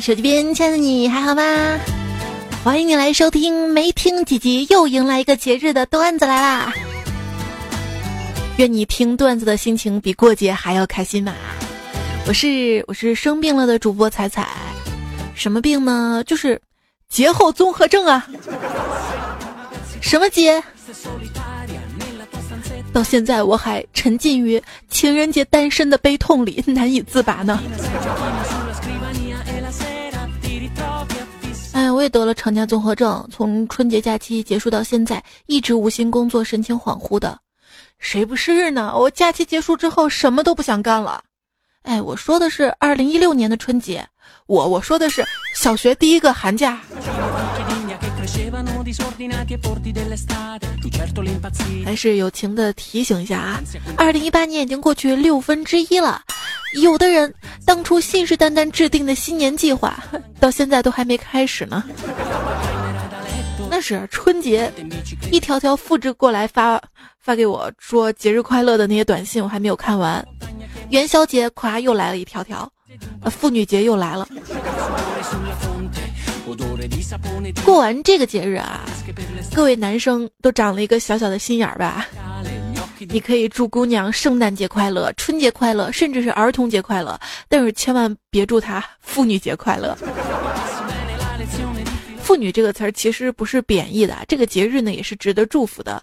手机边，亲爱的你还好吗？欢迎你来收听，没听几集又迎来一个节日的段子来啦！愿你听段子的心情比过节还要开心嘛！我是我是生病了的主播彩彩，什么病呢？就是节后综合症啊！什么节？到现在我还沉浸于情人节单身的悲痛里难以自拔呢。哎，我也得了长假综合症，从春节假期结束到现在，一直无心工作，神情恍惚的。谁不是呢？我假期结束之后什么都不想干了。哎，我说的是二零一六年的春节，我我说的是小学第一个寒假。还是友情的提醒一下啊，二零一八年已经过去六分之一了。有的人当初信誓旦旦制定的新年计划，到现在都还没开始呢。那是春节，一条条复制过来发发给我说节日快乐的那些短信，我还没有看完。元宵节夸又来了一条条，呃，妇女节又来了。过完这个节日啊，各位男生都长了一个小小的心眼儿吧。你可以祝姑娘圣诞节快乐、春节快乐，甚至是儿童节快乐，但是千万别祝她妇女节快乐。妇女这个词儿其实不是贬义的，这个节日呢也是值得祝福的。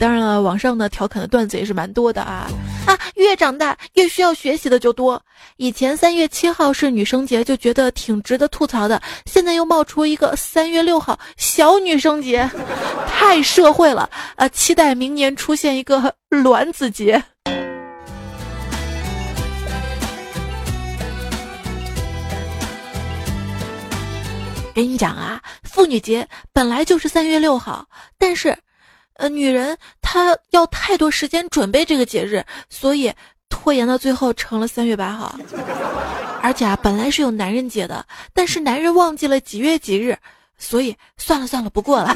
当然了，网上呢调侃的段子也是蛮多的啊啊！越长大越需要学习的就多。以前三月七号是女生节，就觉得挺值得吐槽的。现在又冒出一个三月六号小女生节，太社会了啊！期待明年出现一个卵子节。跟你讲啊，妇女节本来就是三月六号，但是，呃，女人她要太多时间准备这个节日，所以拖延到最后成了三月八号。而且啊，本来是有男人节的，但是男人忘记了几月几日，所以算了算了，不过了。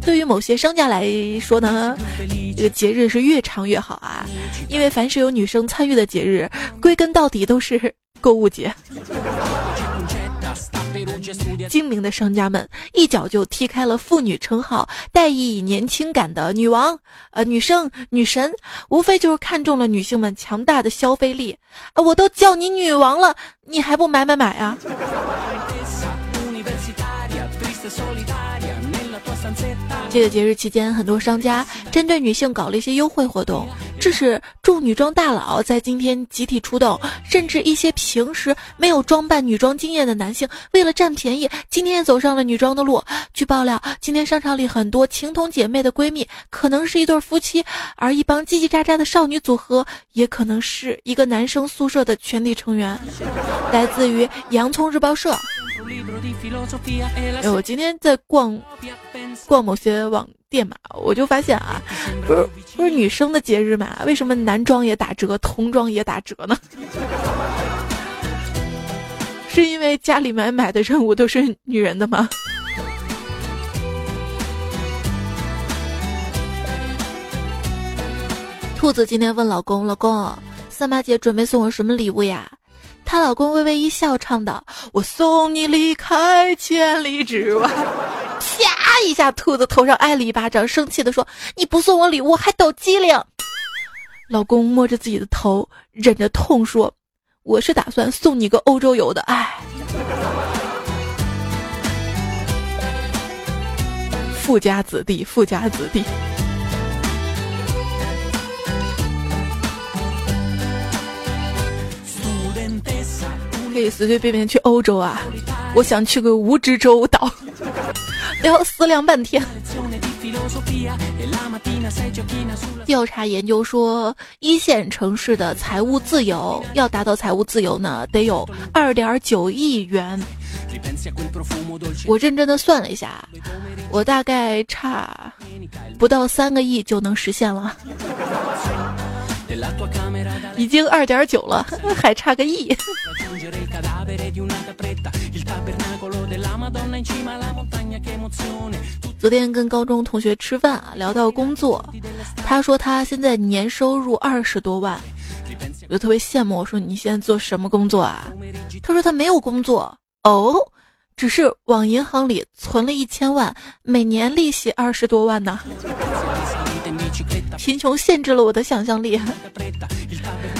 对于某些商家来说呢，这个节日是越长越好啊，因为凡是有女生参与的节日，归根到底都是。购物节，精明的商家们一脚就踢开了妇女称号、带以年轻感的女王、呃女生、女神，无非就是看中了女性们强大的消费力。啊，我都叫你女王了，你还不买买买啊？这个节日期间，很多商家针对女性搞了一些优惠活动，致使众女装大佬在今天集体出动，甚至一些平时没有装扮女装经验的男性，为了占便宜，今天也走上了女装的路。据爆料，今天商场里很多情同姐妹的闺蜜，可能是一对夫妻，而一帮叽叽喳喳的少女组合，也可能是一个男生宿舍的全体成员。来自于洋葱日报社。哎，我今天在逛逛某些网店嘛，我就发现啊，不是不是女生的节日嘛，为什么男装也打折，童装也打折呢？是因为家里面买的任务都是女人的吗？兔子今天问老公：“老公，三八节准备送我什么礼物呀？”她老公微微一笑，唱道：“我送你离开千里之外。”啪一下，兔子头上挨了一巴掌，生气的说：“你不送我礼物还抖机灵。”老公摸着自己的头，忍着痛说：“我是打算送你个欧洲游的。”哎，富家子弟，富家子弟。可以随随便便去欧洲啊！我想去个无知洲岛，要思量半天。调查研究说，一线城市的财务自由要达到财务自由呢，得有二点九亿元。我认真的算了一下，我大概差不到三个亿就能实现了。已经二点九了，还差个亿。昨天跟高中同学吃饭啊，聊到工作，他说他现在年收入二十多万，我就特别羡慕。我说你现在做什么工作啊？他说他没有工作哦，只是往银行里存了一千万，每年利息二十多万呢。贫穷限制了我的想象力。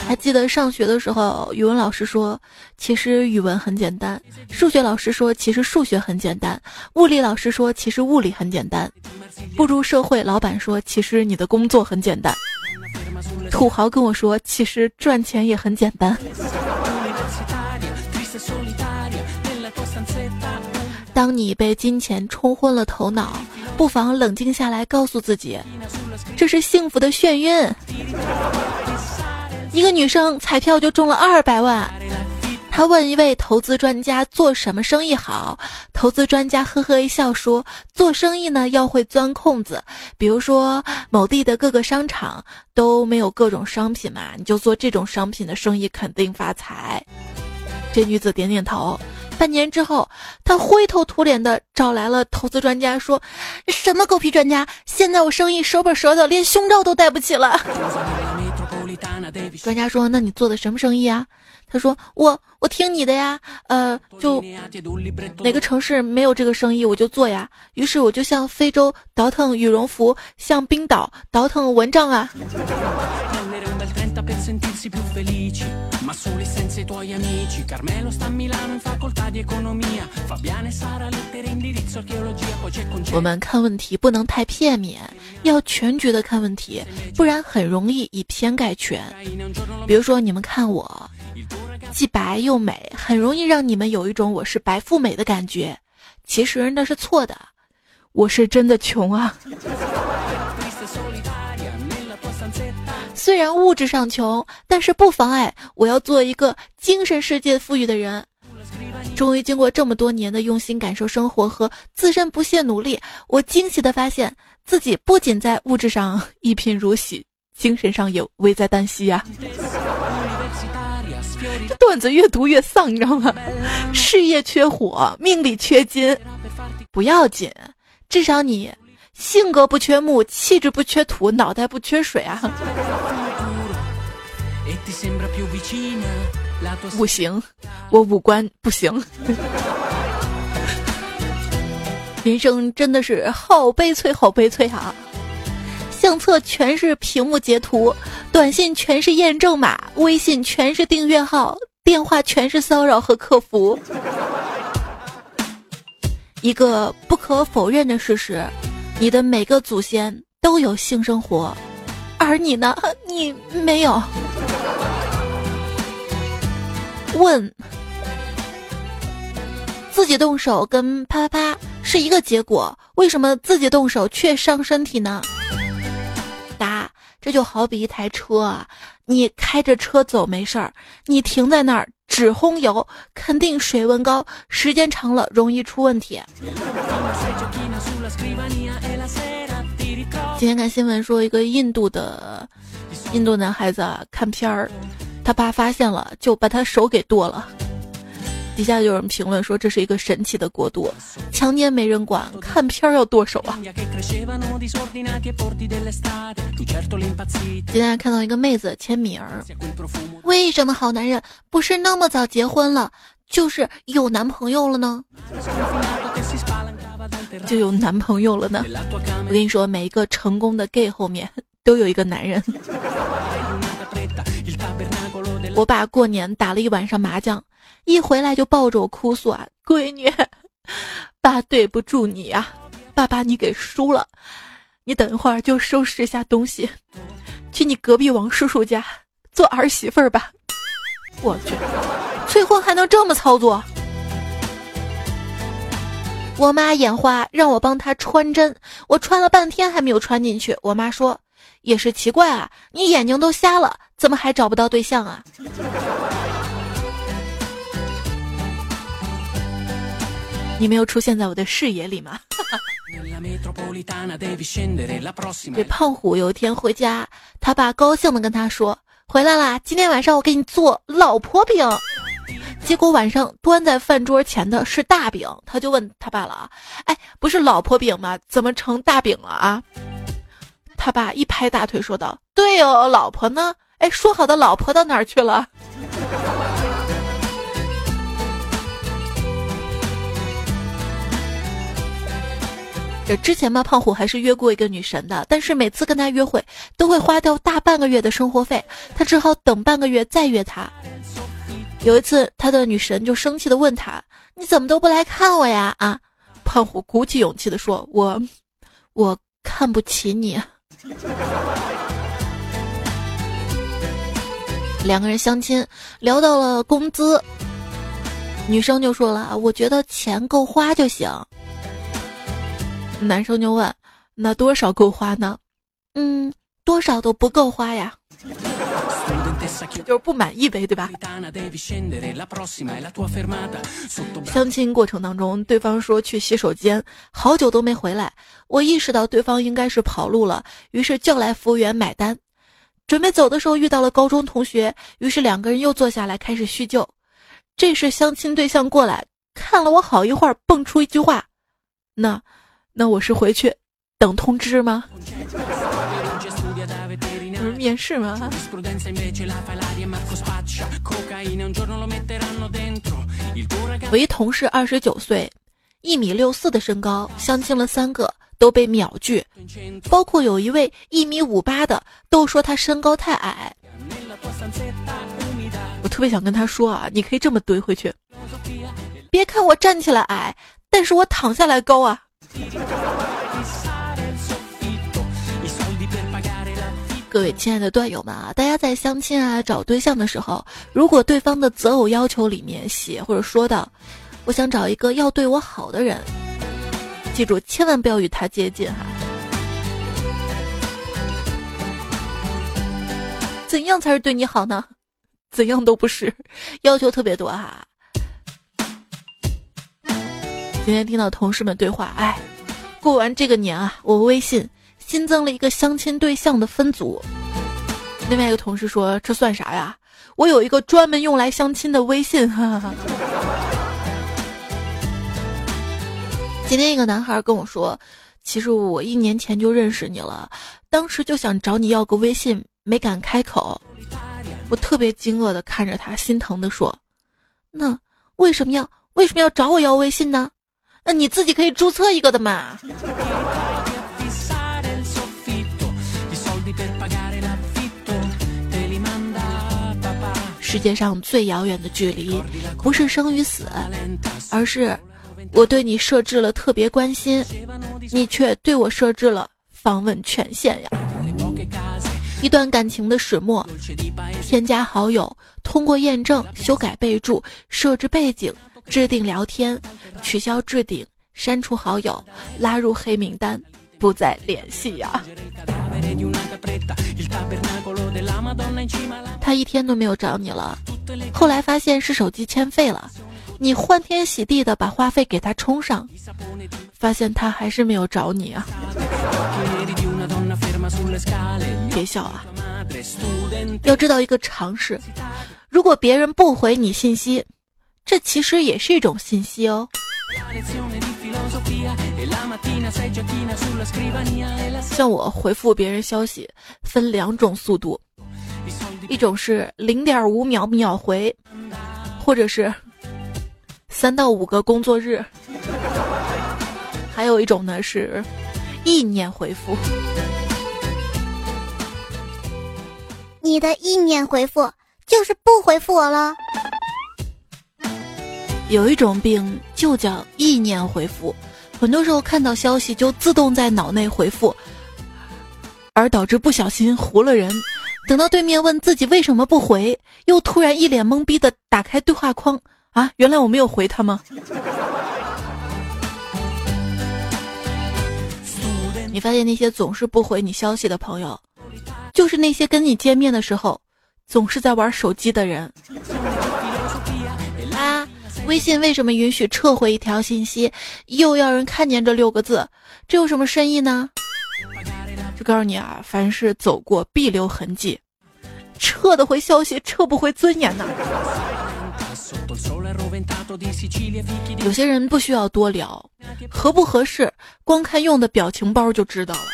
还记得上学的时候，语文老师说，其实语文很简单；数学老师说，其实数学很简单；物理老师说，其实物理很简单。步入社会，老板说，其实你的工作很简单。土豪跟我说，其实赚钱也很简单。当你被金钱冲昏了头脑，不妨冷静下来，告诉自己，这是幸福的眩晕。一个女生彩票就中了二百万，她问一位投资专家做什么生意好，投资专家呵呵一笑说：“做生意呢要会钻空子，比如说某地的各个商场都没有各种商品嘛，你就做这种商品的生意肯定发财。”这女子点点头。半年之后，他灰头土脸的找来了投资专家，说：“什么狗屁专家？现在我生意手把手的，连胸罩都戴不起了。”专家说：“那你做的什么生意啊？”他说：“我我听你的呀，呃，就哪个城市没有这个生意我就做呀。”于是我就向非洲倒腾羽绒服，向冰岛倒腾蚊帐啊。我们看问题不能太片面，要全局的看问题，不然很容易以偏概全。比如说，你们看我，既白又美，很容易让你们有一种我是白富美的感觉。其实那是错的，我是真的穷啊。虽然物质上穷，但是不妨碍我要做一个精神世界富裕的人。终于经过这么多年的用心感受生活和自身不懈努力，我惊喜的发现自己不仅在物质上一贫如洗，精神上也危在旦夕呀！这段子越读越丧，你知道吗？事业缺火，命里缺金，不要紧，至少你。性格不缺木，气质不缺土，脑袋不缺水啊！不行，我五官不行。人生真的是好悲催，好悲催啊！相册全是屏幕截图，短信全是验证码，微信全是订阅号，电话全是骚扰和客服。一个不可否认的事实。你的每个祖先都有性生活，而你呢？你没有。问：自己动手跟啪啪啪是一个结果，为什么自己动手却伤身体呢？答：这就好比一台车啊，你开着车走没事儿，你停在那儿只轰油，肯定水温高，时间长了容易出问题。今天看新闻说，一个印度的印度男孩子啊，看片儿，他爸发现了，就把他手给剁了。底下有人评论说，这是一个神奇的国度，强奸没人管，看片儿要剁手啊。今天看到一个妹子签名儿，为什么好男人不是那么早结婚了，就是有男朋友了呢？就有男朋友了呢。我跟你说，每一个成功的 gay 后面都有一个男人。我爸过年打了一晚上麻将，一回来就抱着我哭诉啊：“闺女，爸对不住你呀，爸把你给输了。你等一会儿就收拾一下东西，去你隔壁王叔叔家做儿媳妇儿吧。”我去，催婚还能这么操作？我妈眼花，让我帮她穿针，我穿了半天还没有穿进去。我妈说：“也是奇怪啊，你眼睛都瞎了，怎么还找不到对象啊？”你没有出现在我的视野里吗？这胖虎有一天回家，他爸高兴的跟他说：“回来啦，今天晚上我给你做老婆饼。”结果晚上端在饭桌前的是大饼，他就问他爸了啊，哎，不是老婆饼吗？怎么成大饼了啊？他爸一拍大腿说道：“对哦，老婆呢？哎，说好的老婆到哪儿去了？这之前吧，胖虎还是约过一个女神的，但是每次跟他约会都会花掉大半个月的生活费，他只好等半个月再约她。有一次，他的女神就生气的问他：“你怎么都不来看我呀？”啊，胖虎鼓起勇气的说：“我，我看不起你。”两个人相亲聊到了工资，女生就说了：“我觉得钱够花就行。”男生就问：“那多少够花呢？”“嗯，多少都不够花呀。”就是不满意呗，对吧？相亲过程当中，对方说去洗手间，好久都没回来。我意识到对方应该是跑路了，于是叫来服务员买单。准备走的时候遇到了高中同学，于是两个人又坐下来开始叙旧。这时相亲对象过来看了我好一会儿，蹦出一句话：“那，那我是回去等通知吗？”是面试吗？我一同事二十九岁，一米六四的身高，相亲了三个都被秒拒，包括有一位一米五八的，都说他身高太矮。我特别想跟他说啊，你可以这么怼回去，别看我站起来矮，但是我躺下来高啊。各位亲爱的段友们啊，大家在相亲啊、找对象的时候，如果对方的择偶要求里面写或者说到，我想找一个要对我好的人，记住千万不要与他接近哈。怎样才是对你好呢？怎样都不是，要求特别多哈。今天听到同事们对话，哎，过完这个年啊，我微信。新增了一个相亲对象的分组。另外一个同事说：“这算啥呀？我有一个专门用来相亲的微信。”哈哈哈。今天一个男孩跟我说：“其实我一年前就认识你了，当时就想找你要个微信，没敢开口。”我特别惊愕的看着他，心疼的说：“那为什么要为什么要找我要微信呢？那你自己可以注册一个的嘛。”世界上最遥远的距离，不是生与死，而是我对你设置了特别关心，你却对我设置了访问权限呀。一段感情的始末，添加好友，通过验证、修改备注、设置背景、置顶聊天、取消置顶、删除好友、拉入黑名单，不再联系呀。他一天都没有找你了，后来发现是手机欠费了，你欢天喜地的把话费给他充上，发现他还是没有找你啊！别笑啊！要知道一个常识，如果别人不回你信息，这其实也是一种信息哦。像我回复别人消息分两种速度，一种是零点五秒秒回，或者是三到五个工作日，还有一种呢是意念回复。你的意念回复就是不回复我了。有一种病就叫意念回复。很多时候看到消息就自动在脑内回复，而导致不小心糊了人。等到对面问自己为什么不回，又突然一脸懵逼的打开对话框啊，原来我没有回他吗？你发现那些总是不回你消息的朋友，就是那些跟你见面的时候总是在玩手机的人。微信为什么允许撤回一条信息，又要人看见这六个字？这有什么深意呢？就告诉你啊，凡是走过必留痕迹，撤得回消息，撤不回尊严呐。有些人不需要多聊，合不合适，光看用的表情包就知道了。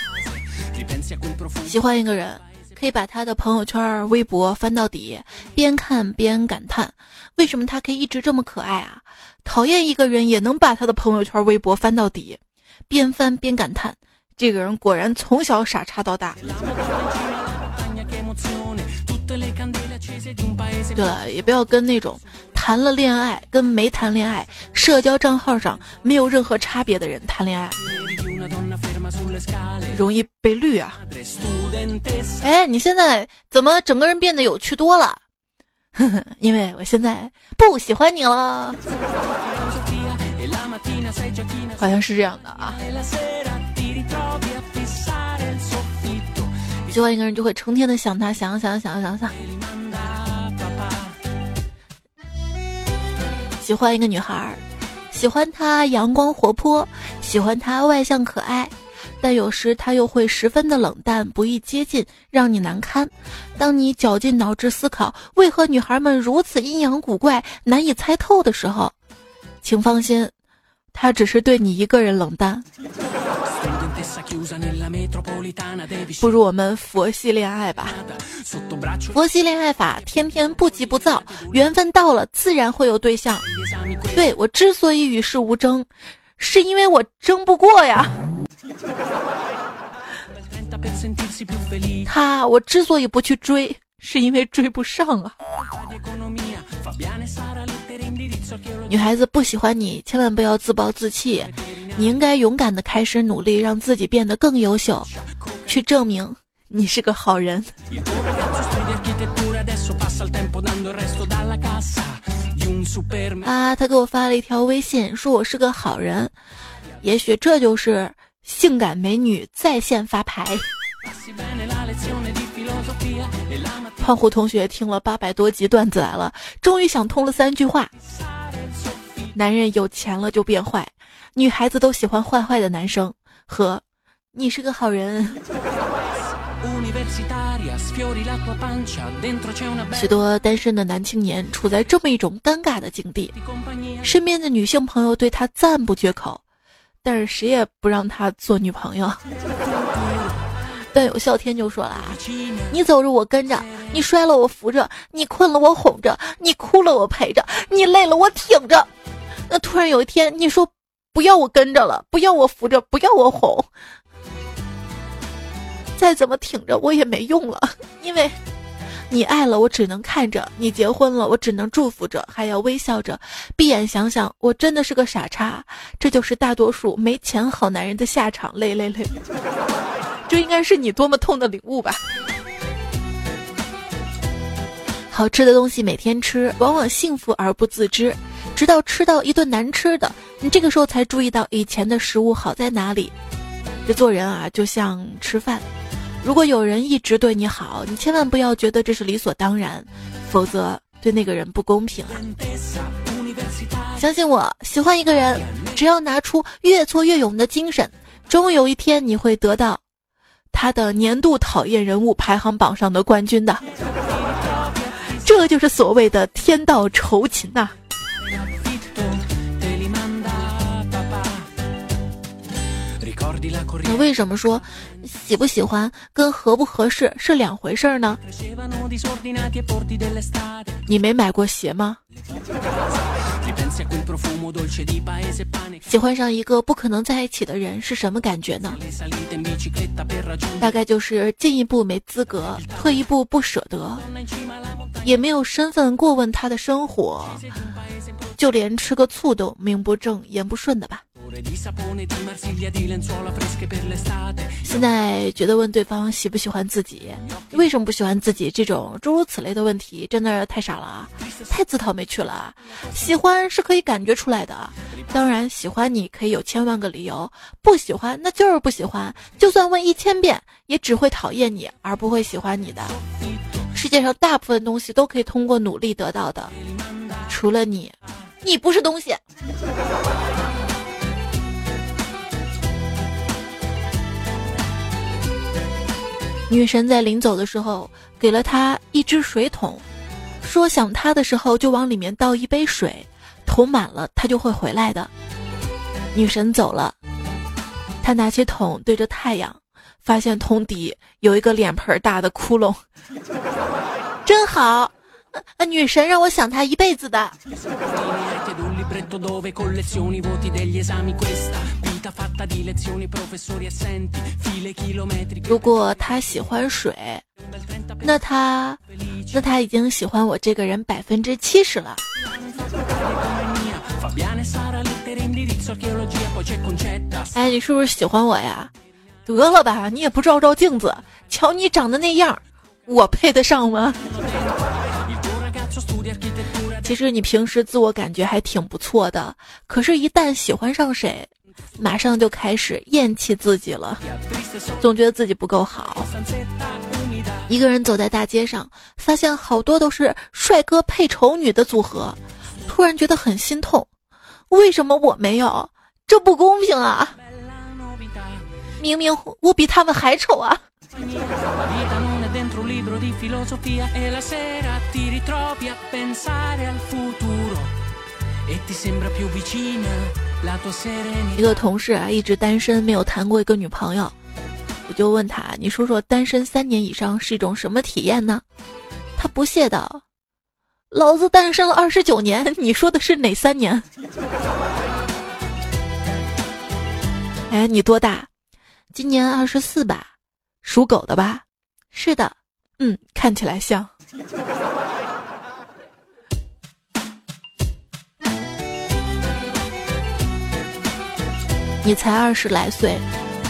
喜欢一个人。可以把他的朋友圈、微博翻到底，边看边感叹：为什么他可以一直这么可爱啊？讨厌一个人也能把他的朋友圈、微博翻到底，边翻边感叹：这个人果然从小傻叉到大。对了，也不要跟那种谈了恋爱跟没谈恋爱、社交账号上没有任何差别的人谈恋爱，容易被绿啊！哎，你现在怎么整个人变得有趣多了？因为我现在不喜欢你了，好像是这样的啊。喜欢一个人就会成天的想他，想想想想想想。喜欢一个女孩，喜欢她阳光活泼，喜欢她外向可爱，但有时她又会十分的冷淡，不易接近，让你难堪。当你绞尽脑汁思考为何女孩们如此阴阳古怪、难以猜透的时候，请放心，她只是对你一个人冷淡。不如我们佛系恋爱吧。佛系恋爱法，天天不急不躁，缘分到了自然会有对象。对我之所以与世无争，是因为我争不过呀。他，我之所以不去追，是因为追不上啊。女孩子不喜欢你，千万不要自暴自弃。你应该勇敢的开始努力，让自己变得更优秀，去证明你是个好人。啊，他给我发了一条微信，说我是个好人。也许这就是性感美女在线发牌。胖虎同学听了八百多集段子来了，终于想通了三句话：男人有钱了就变坏。女孩子都喜欢坏坏的男生，和你是个好人。许多单身的男青年处在这么一种尴尬的境地，身边的女性朋友对他赞不绝口，但是谁也不让他做女朋友。段友笑天就说了啊：“你走着我跟着，你摔了我扶着，你困了我哄着，你哭了我陪着，你累了我挺着。那突然有一天，你说。”不要我跟着了，不要我扶着，不要我哄，再怎么挺着我也没用了，因为，你爱了我只能看着，你结婚了我只能祝福着，还要微笑着，闭眼想想，我真的是个傻叉，这就是大多数没钱好男人的下场，累累累，这应该是你多么痛的领悟吧。好吃的东西每天吃，往往幸福而不自知，直到吃到一顿难吃的，你这个时候才注意到以前的食物好在哪里。这做人啊，就像吃饭，如果有人一直对你好，你千万不要觉得这是理所当然，否则对那个人不公平啊！相信我，喜欢一个人，只要拿出越挫越勇的精神，终有一天你会得到他的年度讨厌人物排行榜上的冠军的。这就是所谓的天道酬勤呐。那为什么说喜不喜欢跟合不合适是两回事儿呢？你没买过鞋吗？喜欢上一个不可能在一起的人是什么感觉呢？大概就是进一步没资格，退一步不舍得。也没有身份过问他的生活，就连吃个醋都名不正言不顺的吧。现在觉得问对方喜不喜欢自己，为什么不喜欢自己这种诸如此类的问题，真的太傻了，太自讨没趣了。喜欢是可以感觉出来的，当然喜欢你可以有千万个理由，不喜欢那就是不喜欢，就算问一千遍，也只会讨厌你而不会喜欢你的。世界上大部分东西都可以通过努力得到的，除了你，你不是东西。女神在临走的时候给了他一只水桶，说想他的时候就往里面倒一杯水，桶满了他就会回来的。女神走了，他拿起桶对着太阳。发现桶底有一个脸盆大的窟窿，真好，女神让我想她一辈子的。如果他喜欢水，那他，那他已经喜欢我这个人百分之七十了。哎，你是不是喜欢我呀？得了吧，你也不照照镜子，瞧你长得那样，我配得上吗？其实你平时自我感觉还挺不错的，可是，一旦喜欢上谁，马上就开始厌弃自己了，总觉得自己不够好。一个人走在大街上，发现好多都是帅哥配丑女的组合，突然觉得很心痛。为什么我没有？这不公平啊！明明我比他们还丑啊！一个同事啊，一直单身，没有谈过一个女朋友。我就问他：“你说说，单身三年以上是一种什么体验呢？”他不屑的：“老子单身了二十九年，你说的是哪三年？”哎，你多大？今年二十四吧，属狗的吧？是的，嗯，看起来像。你才二十来岁，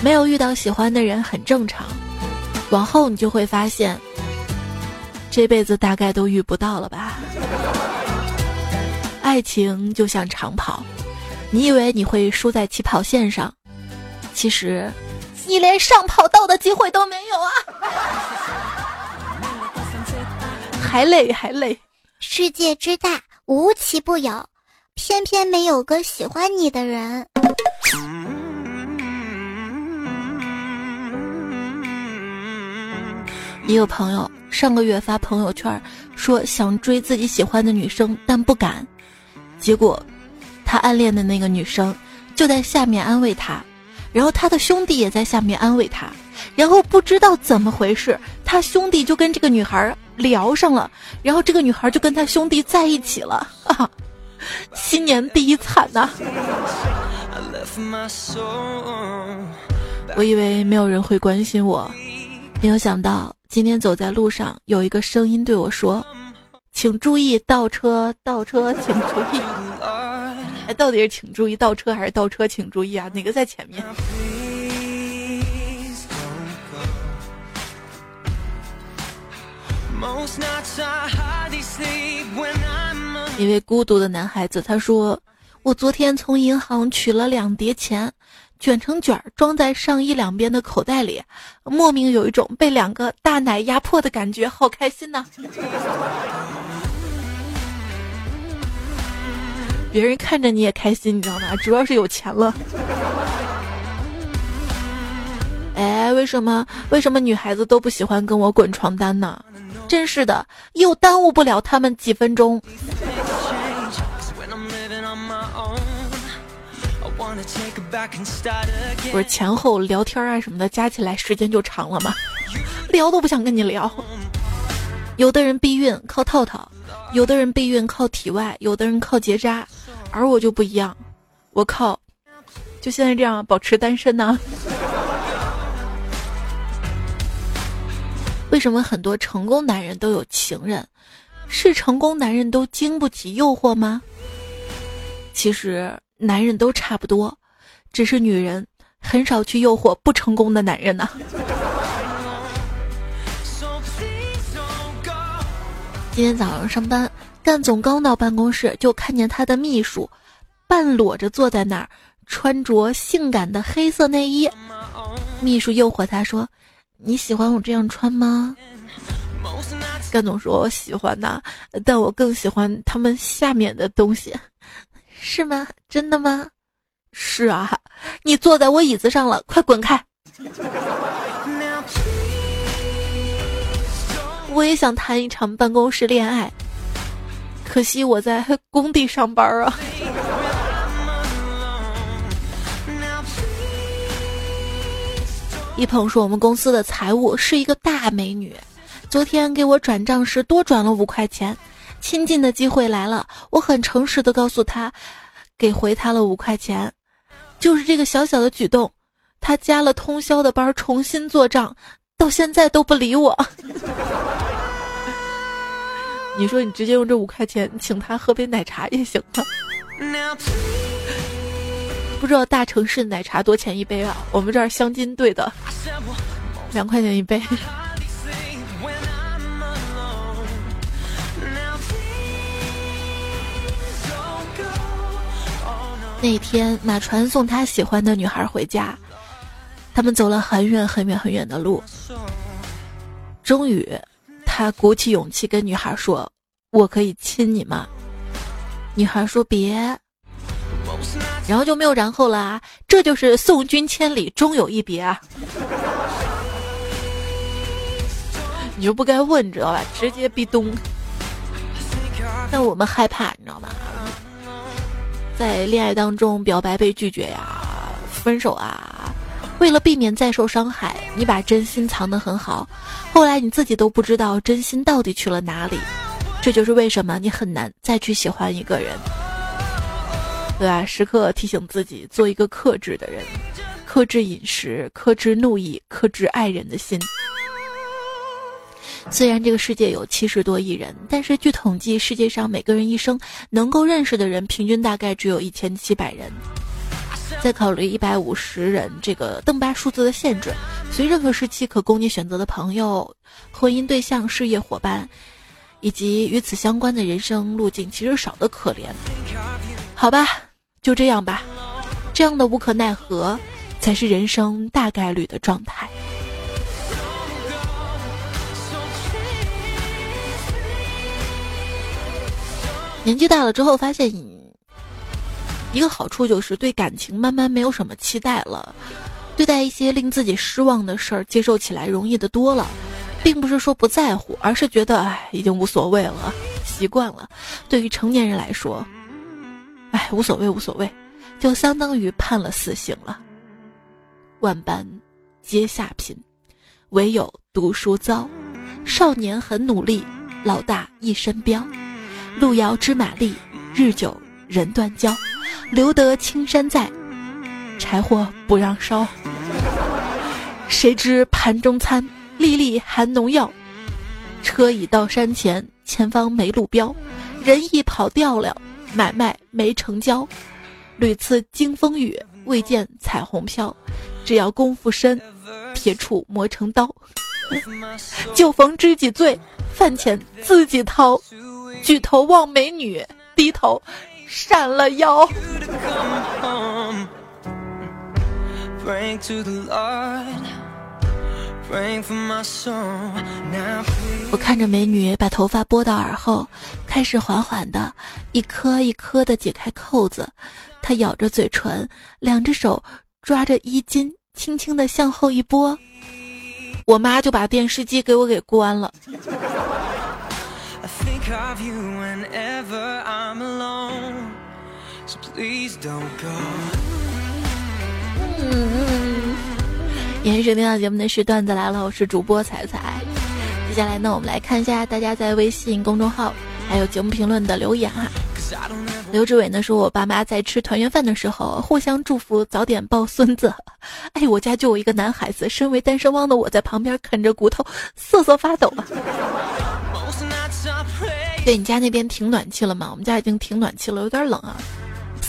没有遇到喜欢的人很正常。往后你就会发现，这辈子大概都遇不到了吧。爱情就像长跑，你以为你会输在起跑线上，其实你连上跑道的机会都没有啊！还累还累。世界之大，无奇不有，偏偏没有个喜欢你的人。一个朋友上个月发朋友圈说想追自己喜欢的女生，但不敢。结果，他暗恋的那个女生就在下面安慰他，然后他的兄弟也在下面安慰他，然后不知道怎么回事，他兄弟就跟这个女孩聊上了，然后这个女孩就跟他兄弟在一起了啊！新年第一惨呐！我以为没有人会关心我，没有想到。今天走在路上，有一个声音对我说：“请注意倒车，倒车，请注意。”哎，到底是请注意倒车还是倒车请注意啊？哪个在前面？一位孤独的男孩子，他说：“我昨天从银行取了两叠钱。”卷成卷儿装在上衣两边的口袋里，莫名有一种被两个大奶压迫的感觉，好开心呐！别人看着你也开心，你知道吗？主要是有钱了。哎，为什么为什么女孩子都不喜欢跟我滚床单呢？真是的，又耽误不了他们几分钟。不是前后聊天啊什么的，加起来时间就长了嘛？聊都不想跟你聊。有的人避孕靠套套，有的人避孕靠体外，有的人靠结扎，而我就不一样，我靠，就现在这样保持单身呢。为什么很多成功男人都有情人？是成功男人都经不起诱惑吗？其实。男人都差不多，只是女人很少去诱惑不成功的男人呢。今天早上上班，干总刚到办公室，就看见他的秘书半裸着坐在那儿，穿着性感的黑色内衣。秘书诱惑他说：“你喜欢我这样穿吗？”干总说：“我喜欢呐，但我更喜欢他们下面的东西。”是吗？真的吗？是啊，你坐在我椅子上了，快滚开！我也想谈一场办公室恋爱，可惜我在工地上班啊。一鹏说我们公司的财务是一个大美女，昨天给我转账时多转了五块钱，亲近的机会来了，我很诚实的告诉他，给回他了五块钱，就是这个小小的举动，他加了通宵的班重新做账，到现在都不理我。你说你直接用这五块钱请他喝杯奶茶也行吗？不知道大城市奶茶多钱一杯啊？我们这儿香金兑的，两块钱一杯。那天马传送他喜欢的女孩回家，他们走了很远很远很远的路，终于。他鼓起勇气跟女孩说：“我可以亲你吗？”女孩说：“别。”然后就没有然后啦。这就是送君千里，终有一别啊！你就不该问，你知道吧？直接壁咚。但我们害怕，你知道吗？在恋爱当中表白被拒绝呀，分手啊。为了避免再受伤害，你把真心藏得很好，后来你自己都不知道真心到底去了哪里。这就是为什么你很难再去喜欢一个人，对吧？时刻提醒自己做一个克制的人，克制饮食，克制怒意，克制爱人的心。虽然这个世界有七十多亿人，但是据统计，世界上每个人一生能够认识的人，平均大概只有一千七百人。再考虑一百五十人这个邓巴数字的限制，随任何时期可供你选择的朋友、婚姻对象、事业伙伴，以及与此相关的人生路径，其实少得可怜。好吧，就这样吧，这样的无可奈何，才是人生大概率的状态。年纪大了之后，发现你。一个好处就是对感情慢慢没有什么期待了，对待一些令自己失望的事儿，接受起来容易的多了，并不是说不在乎，而是觉得哎，已经无所谓了，习惯了。对于成年人来说，哎，无所谓无所谓，就相当于判了死刑了。万般皆下品，唯有读书糟。少年很努力，老大一身膘。路遥知马力，日久人断交。留得青山在，柴火不让烧。谁知盘中餐，粒粒含农药。车已到山前，前方没路标。人已跑掉了，买卖没成交。屡次经风雨，未见彩虹飘。只要功夫深，铁杵磨成刀。酒逢知己醉，饭钱自己掏。举头望美女，低头。闪了腰。我看着美女把头发拨到耳后，开始缓缓的一颗一颗的解开扣子。她咬着嘴唇，两只手抓着衣襟，轻轻的向后一拨。我妈就把电视机给我给关了。嗯，今天收听到节目的是段子来了，我是主播彩彩。接下来呢，我们来看一下大家在微信公众号还有节目评论的留言哈。刘志伟呢说，我爸妈在吃团圆饭的时候互相祝福，早点抱孙子。哎，我家就我一个男孩子，身为单身汪的我在旁边啃着骨头瑟瑟发抖啊。对你家那边停暖气了吗？我们家已经停暖气了，有点冷啊，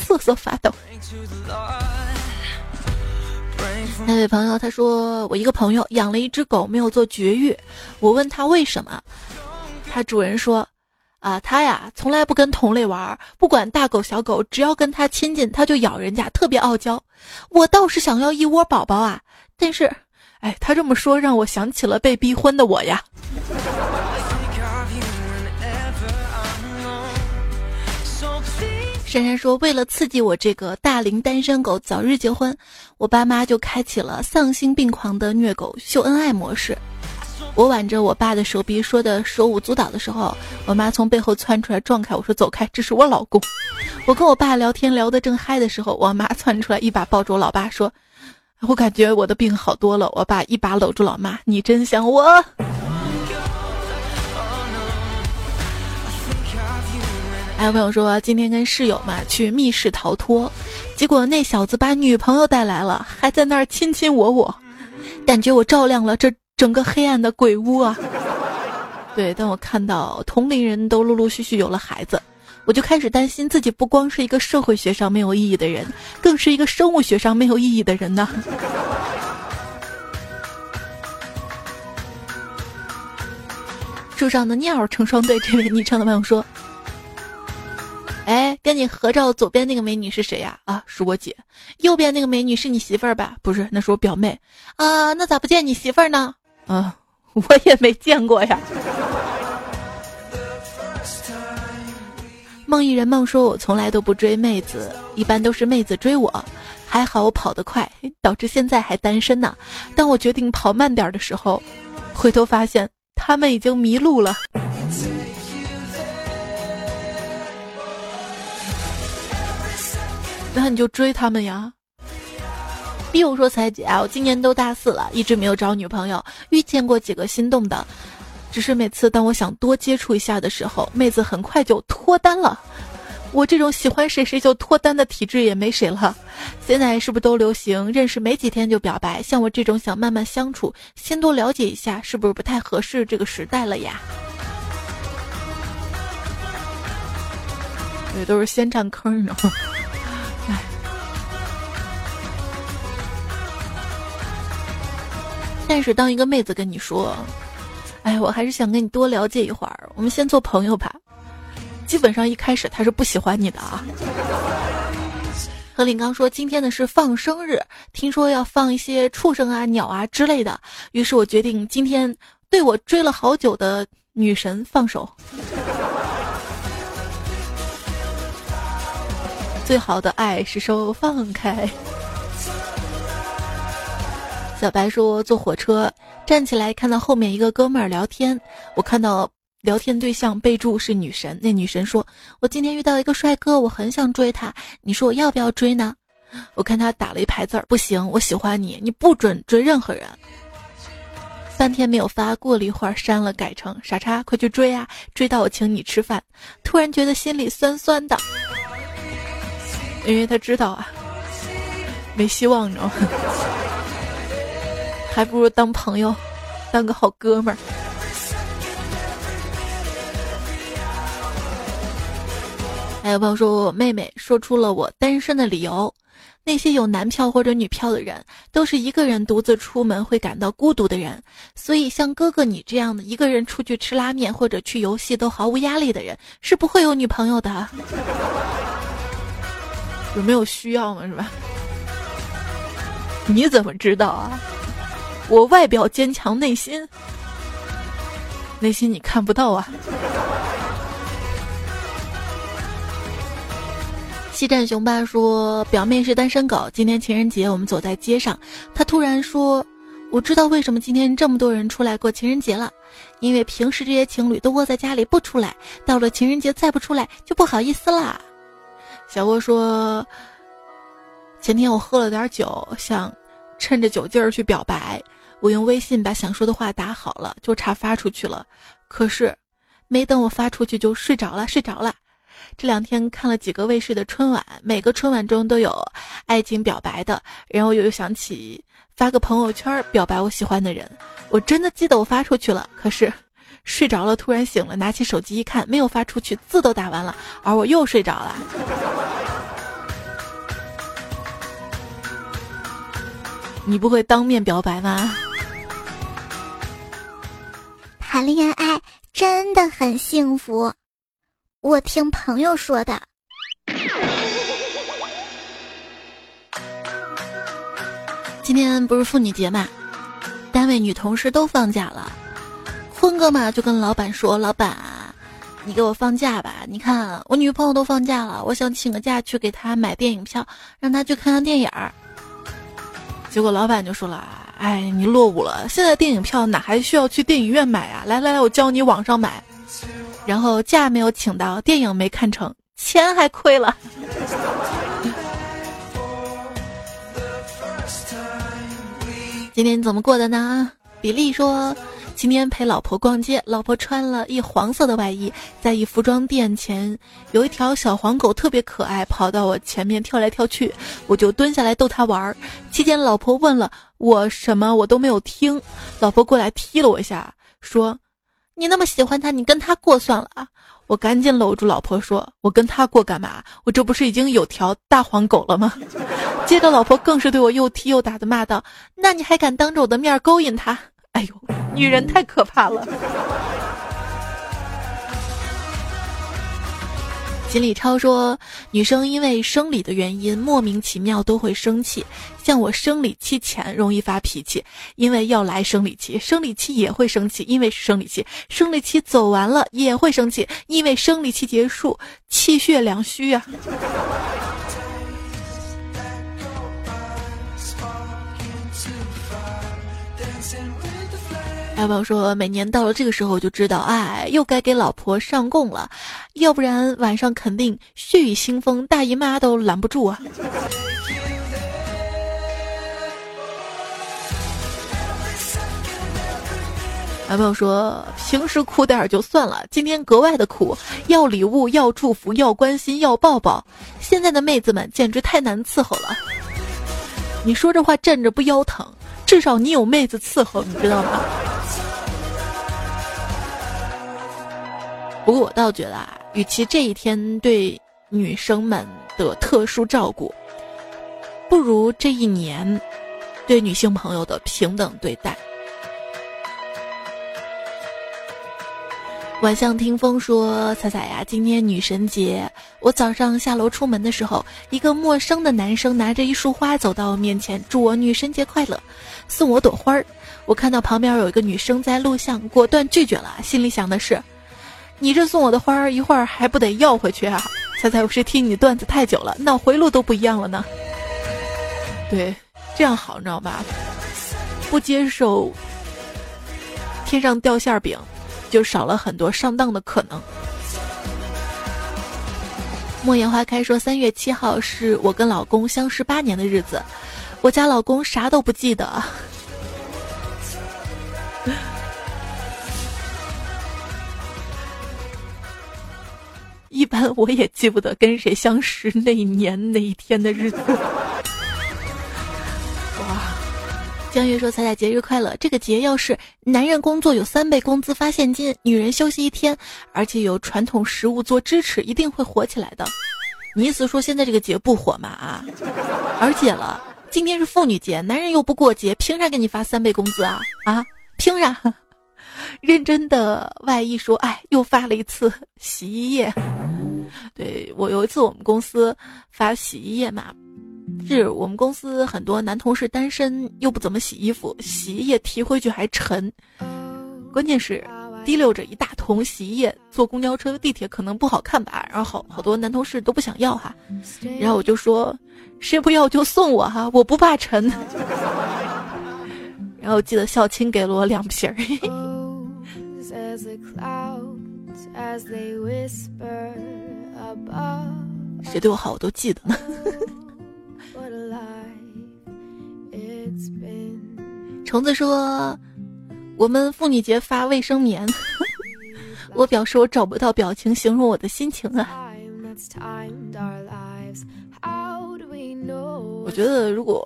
瑟瑟发抖。那位朋友他说，我一个朋友养了一只狗，没有做绝育。我问他为什么，他主人说，啊，他呀从来不跟同类玩，不管大狗小狗，只要跟他亲近，他就咬人家，特别傲娇。我倒是想要一窝宝宝啊，但是，哎，他这么说让我想起了被逼婚的我呀。珊珊说：“为了刺激我这个大龄单身狗早日结婚，我爸妈就开启了丧心病狂的虐狗秀恩爱模式。我挽着我爸的手臂说的手舞足蹈的时候，我妈从背后窜出来撞开我说：‘走开，这是我老公。’我跟我爸聊天聊得正嗨的时候，我妈窜出来一把抱住我老爸说：‘我感觉我的病好多了。我爸一把搂住老妈，你真想我。还有朋友说，今天跟室友嘛去密室逃脱，结果那小子把女朋友带来了，还在那儿亲亲我我，感觉我照亮了这整个黑暗的鬼屋啊。对，当我看到同龄人都陆陆续续有了孩子，我就开始担心自己不光是一个社会学上没有意义的人，更是一个生物学上没有意义的人呢。树上的鸟成双对，这位昵称的朋友说。哎，跟你合照左边那个美女是谁呀？啊，是我姐。右边那个美女是你媳妇儿吧？不是，那是我表妹。啊，那咋不见你媳妇儿呢？啊，我也没见过呀。梦一人梦说，我从来都不追妹子，一般都是妹子追我。还好我跑得快，导致现在还单身呢。当我决定跑慢点的时候，回头发现他们已经迷路了。那你就追他们呀！比如说彩姐啊，我今年都大四了，一直没有找女朋友，遇见过几个心动的，只是每次当我想多接触一下的时候，妹子很快就脱单了。我这种喜欢谁谁就脱单的体质也没谁了。现在是不是都流行认识没几天就表白？像我这种想慢慢相处、先多了解一下，是不是不太合适这个时代了呀？对，都是先占坑你知道吗。但是当一个妹子跟你说：“哎，我还是想跟你多了解一会儿，我们先做朋友吧。”基本上一开始他是不喜欢你的啊。何林刚说：“今天呢是放生日，听说要放一些畜生啊、鸟啊之类的，于是我决定今天对我追了好久的女神放手。最好的爱是手放开。”小白说：“坐火车站起来，看到后面一个哥们儿聊天。我看到聊天对象备注是女神。那女神说：‘我今天遇到一个帅哥，我很想追他。你说我要不要追呢？’我看他打了一排字儿，不行，我喜欢你，你不准追任何人。半天没有发，过了一会儿删了，改成傻叉，快去追啊！追到我请你吃饭。突然觉得心里酸酸的，因为他知道啊，没希望，你知道吗？”还不如当朋友，当个好哥们儿。还有朋友说，我妹妹说出了我单身的理由。那些有男票或者女票的人，都是一个人独自出门会感到孤独的人。所以，像哥哥你这样的一个人出去吃拉面或者去游戏都毫无压力的人，是不会有女朋友的。有没有需要嘛？是吧？你怎么知道啊？我外表坚强，内心，内心你看不到啊。西站雄霸说，表妹是单身狗。今天情人节，我们走在街上，他突然说：“我知道为什么今天这么多人出来过情人节了，因为平时这些情侣都窝在家里不出来，到了情人节再不出来就不好意思啦。”小郭说：“前天我喝了点酒，想趁着酒劲儿去表白。”我用微信把想说的话打好了，就差发出去了。可是，没等我发出去就睡着了，睡着了。这两天看了几个卫视的春晚，每个春晚中都有爱情表白的，然后又想起发个朋友圈表白我喜欢的人。我真的记得我发出去了，可是睡着了，突然醒了，拿起手机一看，没有发出去，字都打完了，而我又睡着了。你不会当面表白吗？谈恋爱真的很幸福，我听朋友说的。今天不是妇女节嘛，单位女同事都放假了，坤哥嘛就跟老板说：“老板，你给我放假吧，你看我女朋友都放假了，我想请个假去给她买电影票，让她去看看电影儿。”结果老板就说了：“哎，你落伍了，现在电影票哪还需要去电影院买啊？来来来，我教你网上买。然后假没有请到，电影没看成，钱还亏了。”今天你怎么过的呢？比利说。今天陪老婆逛街，老婆穿了一黄色的外衣，在一服装店前，有一条小黄狗特别可爱，跑到我前面跳来跳去，我就蹲下来逗它玩儿。期间老婆问了我什么，我都没有听。老婆过来踢了我一下，说：“你那么喜欢它，你跟它过算了啊！”我赶紧搂住老婆说：“我跟他过干嘛？我这不是已经有条大黄狗了吗？”接着老婆更是对我又踢又打的骂道：“那你还敢当着我的面勾引他？”哎呦，女人太可怕了。金李超说，女生因为生理的原因莫名其妙都会生气，像我生理期前容易发脾气，因为要来生理期，生理期也会生气，因为是生理期，生理期走完了也会生气，因为生理期结束，气血两虚啊。小宝说：“每年到了这个时候，就知道，哎，又该给老婆上供了，要不然晚上肯定血雨腥风，大姨妈都拦不住啊。”男朋友说：“平时苦点儿就算了，今天格外的苦，要礼物，要祝福，要关心，要抱抱。现在的妹子们简直太难伺候了。你说这话站着不腰疼，至少你有妹子伺候，你知道吗？”不过我倒觉得啊，与其这一天对女生们的特殊照顾，不如这一年对女性朋友的平等对待。晚上听风说：“彩彩呀，今天女神节，我早上下楼出门的时候，一个陌生的男生拿着一束花走到我面前，祝我女神节快乐，送我朵花儿。我看到旁边有一个女生在录像，果断拒绝了，心里想的是。”你这送我的花儿，一会儿还不得要回去啊？彩彩我是听你段子太久了，脑回路都不一样了呢。对，这样好，你知道吧？不接受天上掉馅儿饼，就少了很多上当的可能。莫言花开说，三月七号是我跟老公相识八年的日子，我家老公啥都不记得。一般我也记不得跟谁相识那一年那一天的日子。江月说：“彩彩节日快乐！这个节要是男人工作有三倍工资发现金，女人休息一天，而且有传统食物做支持，一定会火起来的。你意思说现在这个节不火吗？啊？而且了，今天是妇女节，男人又不过节，凭啥给你发三倍工资啊？啊？凭啥？” 认真的外衣说：“哎，又发了一次洗衣液。对我有一次我们公司发洗衣液嘛，是我们公司很多男同事单身又不怎么洗衣服，洗衣液提回去还沉，关键是提溜着一大桶洗衣液坐公交车、地铁可能不好看吧，然后好好多男同事都不想要哈，然后我就说，谁不要就送我哈，我不怕沉。然后记得校青给了我两瓶儿。”谁对我好，我都记得呢。虫子说：“我们妇女节发卫生棉，我表示我找不到表情形容我的心情啊。”我觉得如果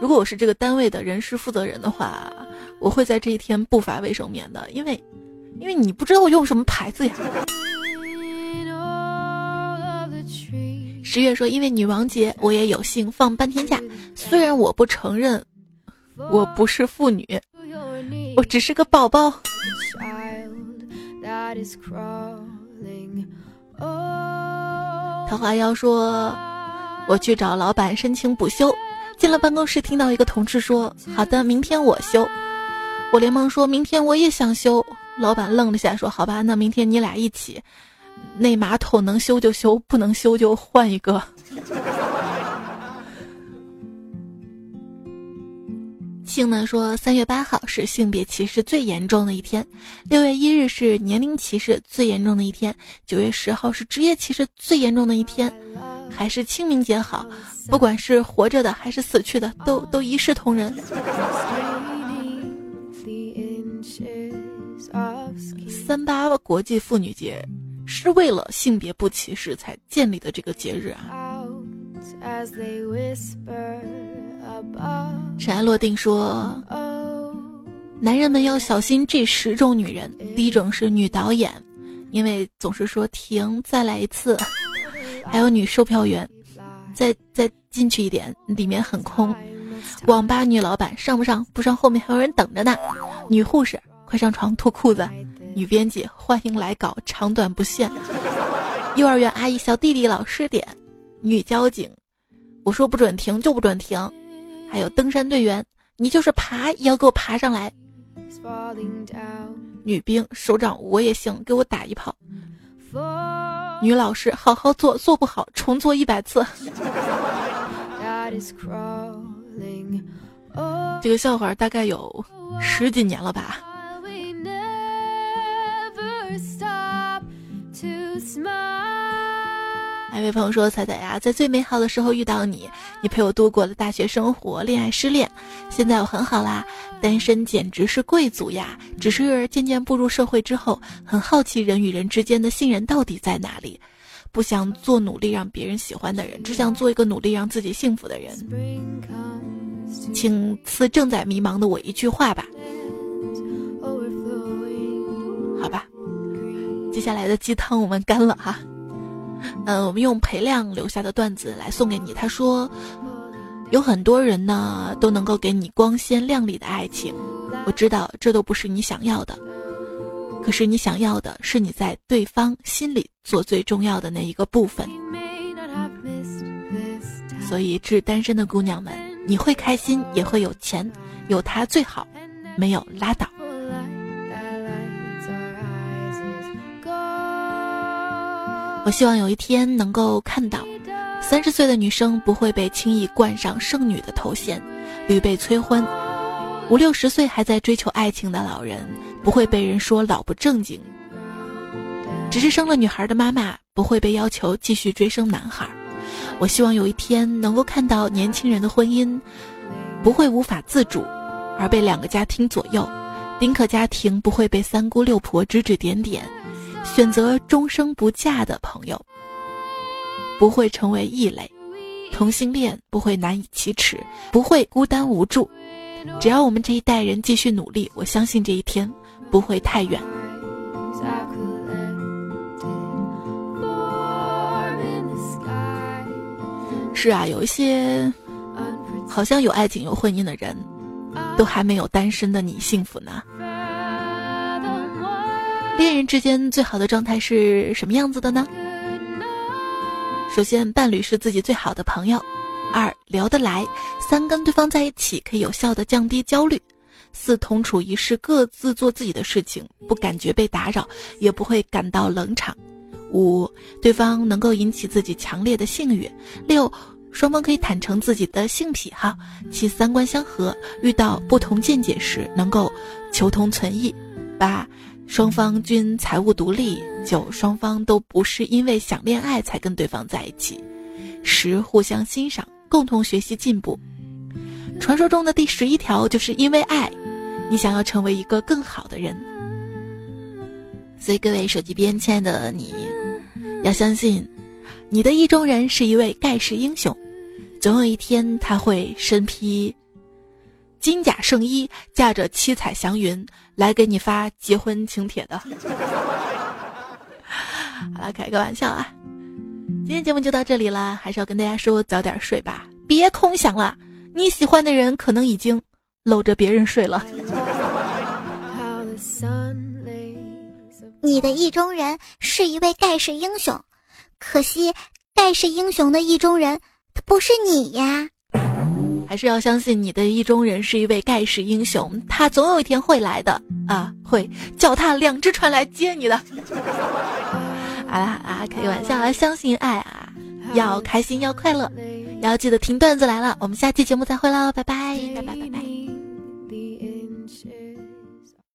如果我是这个单位的人事负责人的话。我会在这一天不发卫生棉的，因为，因为你不知道用什么牌子呀。十月说，因为女王节，我也有幸放半天假。虽然我不承认，我不是妇女，我只是个宝宝。桃花妖说，我去找老板申请补休，进了办公室，听到一个同事说：“好的，明天我休。”我连忙说：“明天我也想休。”老板愣了下，说：“好吧，那明天你俩一起。那马桶能修就修，不能修就换一个。”性呢说：“三月八号是性别歧视最严重的一天，六月一日是年龄歧视最严重的一天，九月十号是职业歧视最严重的一天。”还是清明节好，不管是活着的还是死去的，都都一视同仁。三八国际妇女节是为了性别不歧视才建立的这个节日啊。尘埃落定说，男人们要小心这十种女人。第一种是女导演，因为总是说停，再来一次；还有女售票员，再再进去一点，里面很空；网吧女老板，上不上不上，后面还有人等着呢；女护士，快上床脱裤子；女编辑，欢迎来稿，长短不限；幼儿园阿姨，小弟弟老师点；女交警。我说不准停就不准停，还有登山队员，你就是爬也要给我爬上来。女兵首长我也行，给我打一炮。女老师好好做，做不好重做一百次。这个笑话大概有十几年了吧。一位朋友说：“彩彩呀，在最美好的时候遇到你，你陪我度过了大学生活、恋爱、失恋。现在我很好啦，单身简直是贵族呀！只是渐渐步入社会之后，很好奇人与人之间的信任到底在哪里。不想做努力让别人喜欢的人，只想做一个努力让自己幸福的人。请赐正在迷茫的我一句话吧。接下来的鸡汤我们干了哈。”嗯，我们用裴亮留下的段子来送给你。他说，有很多人呢都能够给你光鲜亮丽的爱情，我知道这都不是你想要的，可是你想要的是你在对方心里做最重要的那一个部分。所以，致单身的姑娘们，你会开心，也会有钱，有他最好，没有拉倒。我希望有一天能够看到，三十岁的女生不会被轻易冠上剩女的头衔，屡被催婚；五六十岁还在追求爱情的老人不会被人说老不正经；只是生了女孩的妈妈不会被要求继续追生男孩。我希望有一天能够看到年轻人的婚姻不会无法自主，而被两个家庭左右；丁克家庭不会被三姑六婆指指点点。选择终生不嫁的朋友，不会成为异类；同性恋不会难以启齿，不会孤单无助。只要我们这一代人继续努力，我相信这一天不会太远。是啊，有一些好像有爱情、有婚姻的人，都还没有单身的你幸福呢。恋人之间最好的状态是什么样子的呢？首先，伴侣是自己最好的朋友；二，聊得来；三，跟对方在一起可以有效的降低焦虑；四，同处一室，各自做自己的事情，不感觉被打扰，也不会感到冷场；五，对方能够引起自己强烈的性欲；六，双方可以坦诚自己的性癖好；七，三观相合，遇到不同见解时能够求同存异；八。双方均财务独立，九双方都不是因为想恋爱才跟对方在一起，十互相欣赏，共同学习进步。传说中的第十一条就是因为爱，你想要成为一个更好的人。所以各位手机边亲爱的你，要相信，你的意中人是一位盖世英雄，总有一天他会身披。金甲圣衣，驾着七彩祥云来给你发结婚请帖的。好了，开个玩笑啊！今天节目就到这里了，还是要跟大家说早点睡吧，别空想了。你喜欢的人可能已经搂着别人睡了。你的意中人是一位盖世英雄，可惜盖世英雄的意中人他不是你呀。还是要相信你的意中人是一位盖世英雄，他总有一天会来的啊，会脚踏两只船来接你的。好啦啊，开个玩笑啊，相信爱啊，要开心要快乐，要记得听段子来了，我们下期节目再会喽，拜拜拜拜拜拜。